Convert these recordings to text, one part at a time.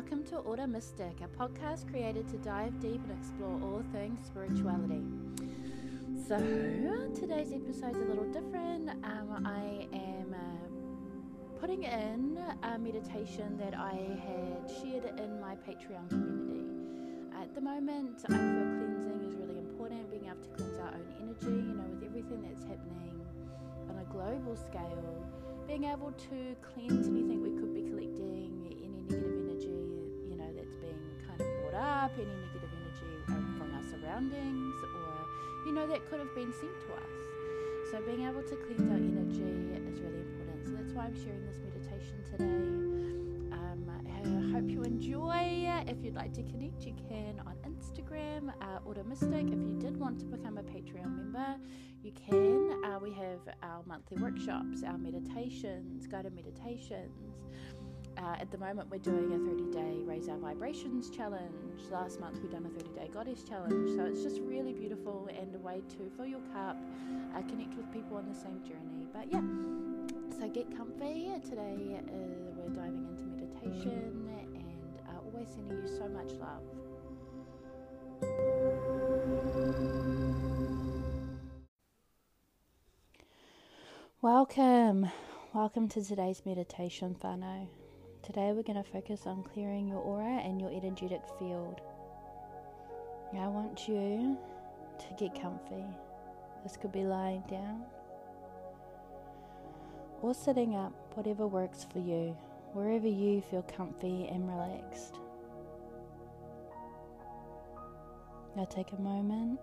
welcome to Ora Mystic, a podcast created to dive deep and explore all things spirituality. So, today's episode is a little different. Um, I am uh, putting in a meditation that I had shared in my Patreon community. At the moment, I feel cleansing is really important, being able to cleanse our own energy, you know, with everything that's happening on a global scale, being able to cleanse anything we could up, any negative energy um, from our surroundings, or, you know, that could have been sent to us. So, being able to cleanse our energy is really important. So, that's why I'm sharing this meditation today. Um, I hope you enjoy. If you'd like to connect, you can on Instagram, uh, Mystic. If you did want to become a Patreon member, you can. Uh, we have our monthly workshops, our meditations, guided meditations. Uh, at the moment, we're doing a 30 day Raise Our Vibrations challenge. Last month, we've done a 30 day Goddess challenge. So it's just really beautiful and a way to fill your cup, uh, connect with people on the same journey. But yeah, so get comfy. Today, uh, we're diving into meditation and uh, always sending you so much love. Welcome, welcome to today's meditation, whānau. Today we're going to focus on clearing your aura and your energetic field. I want you to get comfy. This could be lying down or sitting up, whatever works for you, wherever you feel comfy and relaxed. Now take a moment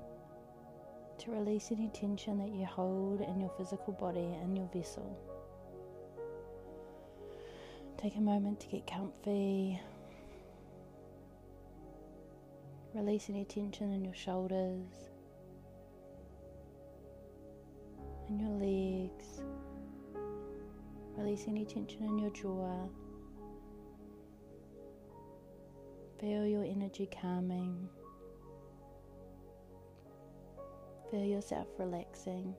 to release any tension that you hold in your physical body and your vessel. Take a moment to get comfy. Release any tension in your shoulders and your legs. Release any tension in your jaw. Feel your energy calming. Feel yourself relaxing.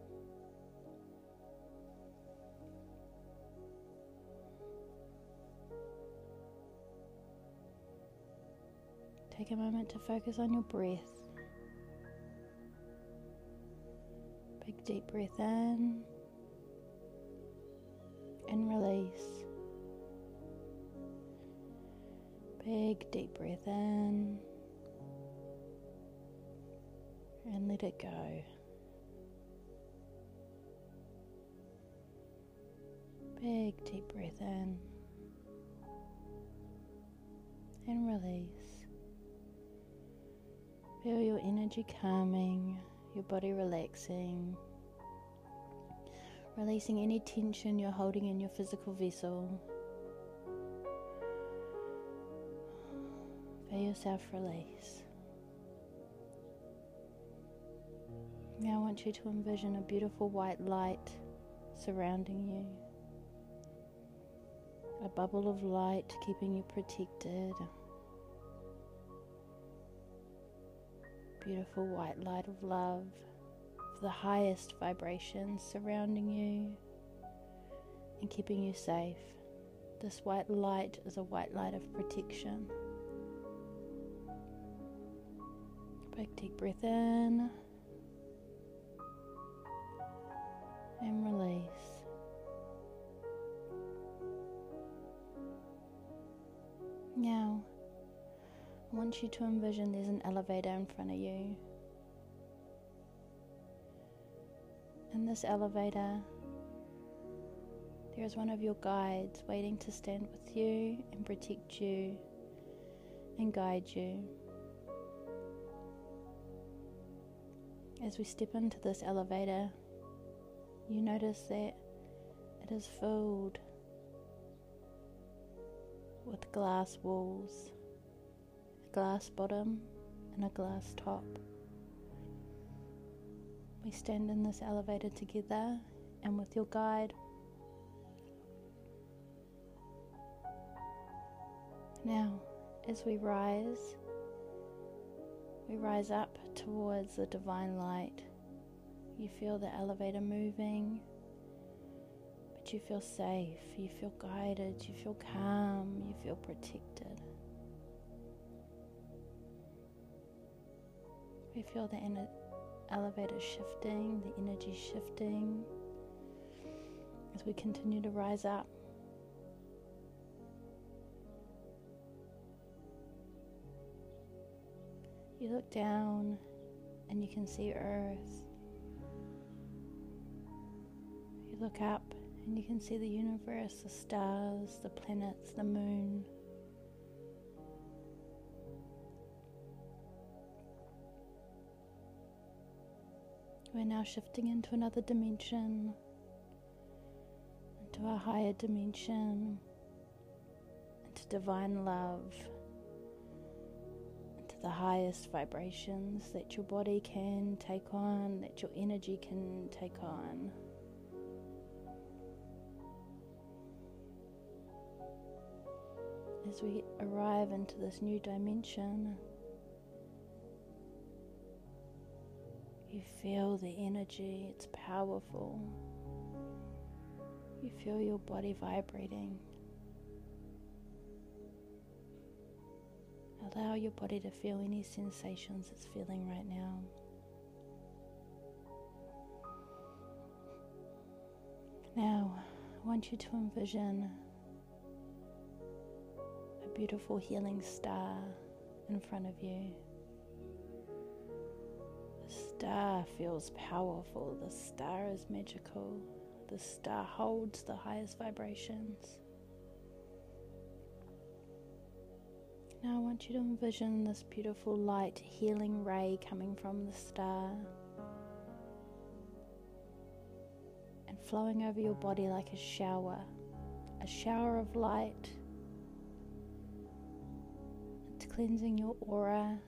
Take a moment to focus on your breath. Big deep breath in and release. Big deep breath in and let it go. Big deep breath in and release. Feel your energy calming, your body relaxing, releasing any tension you're holding in your physical vessel. Feel yourself release. Now I want you to envision a beautiful white light surrounding you. A bubble of light keeping you protected. Beautiful white light of love, the highest vibrations surrounding you and keeping you safe. This white light is a white light of protection. Big deep breath in and release. Now, I want you to envision there's an elevator in front of you. In this elevator, there is one of your guides waiting to stand with you and protect you and guide you. As we step into this elevator, you notice that it is filled with glass walls glass bottom and a glass top. We stand in this elevator together and with your guide. Now, as we rise, we rise up towards the divine light. You feel the elevator moving, but you feel safe, you feel guided, you feel calm, you feel protected. You feel the elevator shifting, the energy shifting as we continue to rise up. You look down and you can see Earth. You look up and you can see the universe, the stars, the planets, the moon. We're now shifting into another dimension, into a higher dimension, into divine love into the highest vibrations that your body can take on, that your energy can take on. As we arrive into this new dimension, you feel the energy, it's powerful. You feel your body vibrating. Allow your body to feel any sensations it's feeling right now. Now, I want you to envision a beautiful healing star in front of you. The star feels powerful, the star is magical, the star holds the highest vibrations. Now I want you to envision this beautiful light healing ray coming from the star and flowing over your body like a shower, a shower of light. It's cleansing your aura.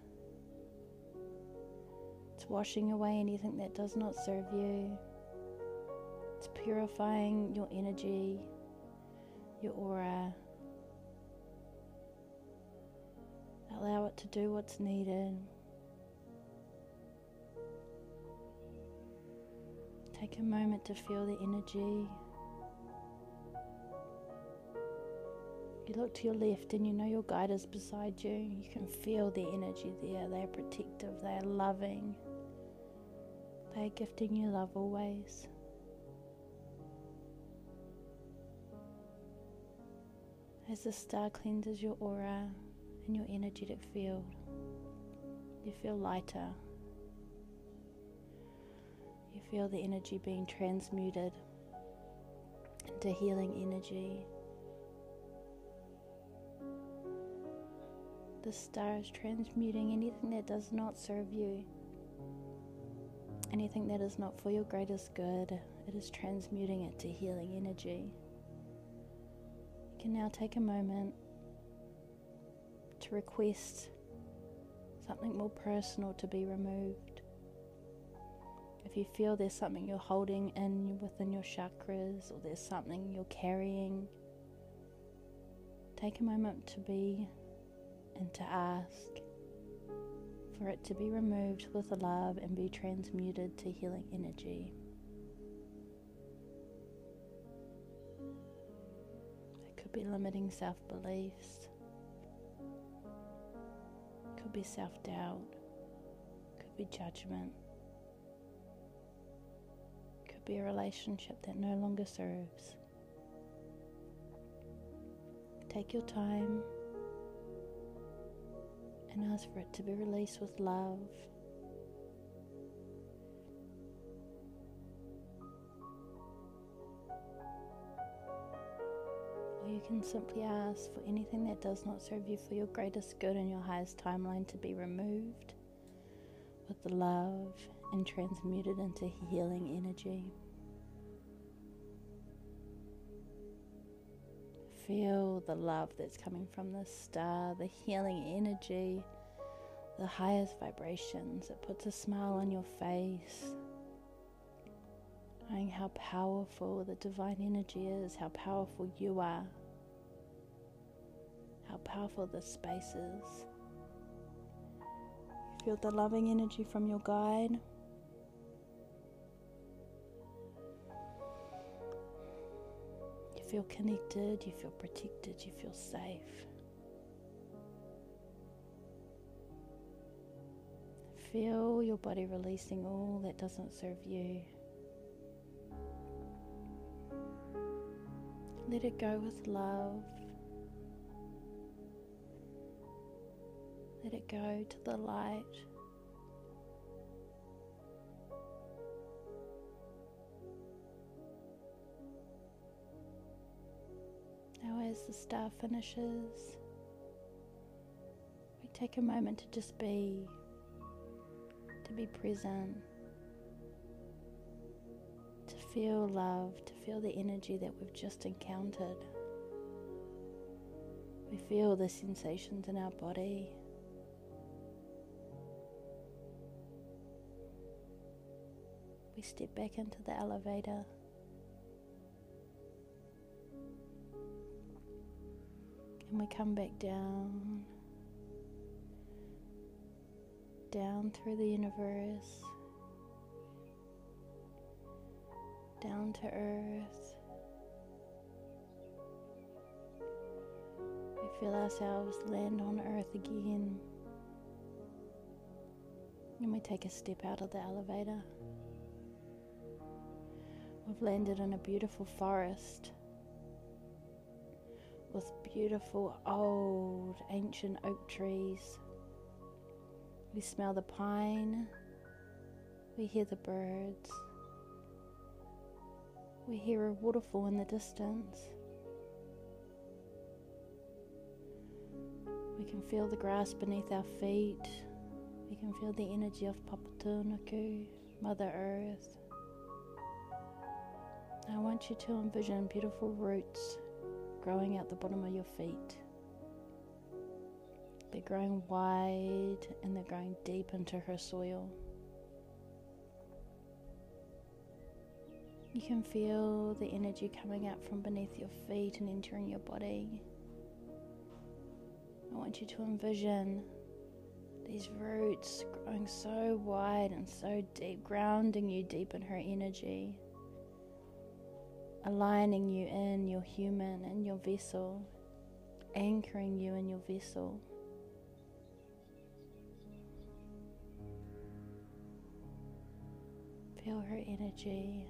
Washing away anything that does not serve you. It's purifying your energy, your aura. Allow it to do what's needed. Take a moment to feel the energy. You look to your left and you know your guide is beside you. You can feel the energy there. They are protective, they are loving, are gifting you love always. As the star cleanses your aura, and your energetic field, you feel lighter. You feel the energy being transmuted into healing energy. The star is transmuting anything that does not serve you, anything that is not for your greatest good. It is transmuting it to healing energy. You can now take a moment to request something more personal to be removed. If you feel there's something you're holding in within your chakras or there's something you're carrying, take a moment to be and to ask for it to be removed with love and be transmuted to healing energy. It could be limiting self beliefs, could be self doubt, could be judgment, could be a relationship that no longer serves. Take your time and ask for it to be released with love. Or you can simply ask for anything that does not serve you for your greatest good and your highest timeline to be removed with the love and transmuted into healing energy. Feel the love that's coming from the star, the healing energy, the highest vibrations. It puts a smile on your face knowing how powerful the divine energy is, how powerful you are how powerful this space is. Feel the loving energy from your guide. Feel connected, you feel protected, you feel safe. feel your body releasing all that doesn't serve you. Let it go with love. Let it go to the light. As the star finishes, we take a moment to just be, to be present, to feel love, to feel the energy that we've just encountered. We feel the sensations in our body. We step back into the elevator. And we come back down, down through the universe, down to earth. We feel ourselves land on earth again. And we take a step out of the elevator. We've landed in a beautiful forest with beautiful old ancient oak trees. We smell the pine, we hear the birds, we hear a waterfall in the distance. We can feel the grass beneath our feet. We can feel the energy of Papatūānuku, Mother Earth. I want you to envision beautiful roots growing out the bottom of your feet. They're growing wide and they're growing deep into her soil. You can feel the energy coming out from beneath your feet and entering your body. I want you to envision these roots growing so wide and so deep, grounding you deep in her energy aligning you in your human and your vessel, anchoring you in your vessel. Feel her energy.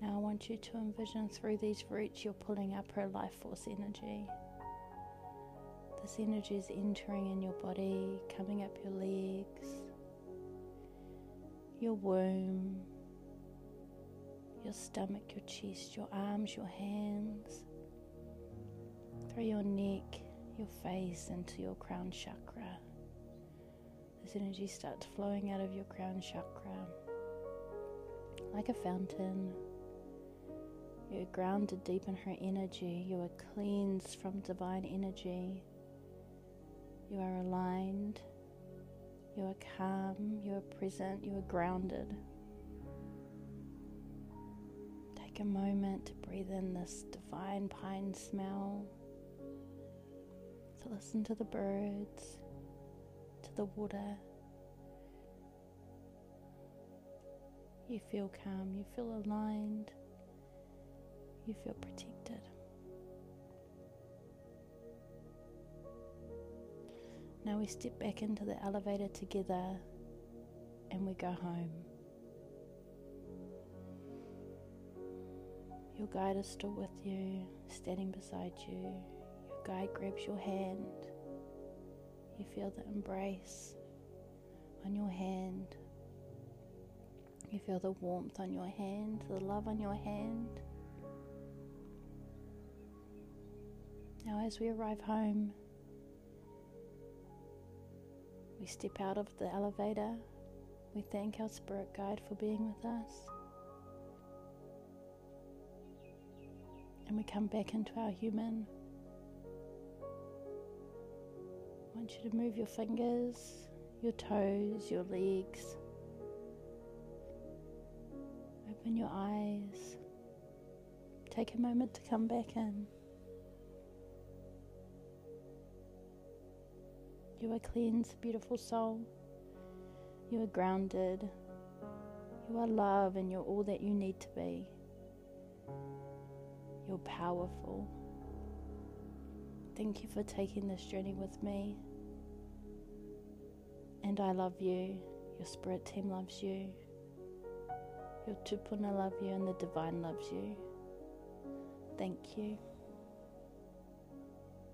Now I want you to envision through these roots you're pulling up her life force energy. This energy is entering in your body, coming up your legs, your womb, your stomach, your chest, your arms, your hands, through your neck, your face, into your crown chakra. This energy starts flowing out of your crown chakra like a fountain. You're grounded deep in her energy. You are cleansed from divine energy. You are aligned. You are calm. You are present. You are grounded take a moment to breathe in this divine pine smell, to listen to the birds, to the water. You feel calm, you feel aligned, you feel protected. Now we step back into the elevator together and we go home. Your guide is still with you, standing beside you. Your guide grabs your hand. You feel the embrace on your hand. You feel the warmth on your hand, the love on your hand. Now, as we arrive home, we step out of the elevator. We thank our spirit guide for being with us. And we come back into our human. I want you to move your fingers, your toes, your legs. Open your eyes. Take a moment to come back in. You are cleansed, beautiful soul. You are grounded. You are love and you're all that you need to be. You're powerful. Thank you for taking this journey with me. And I love you. Your spirit team loves you. Your tupuna love you and the divine loves you. Thank you.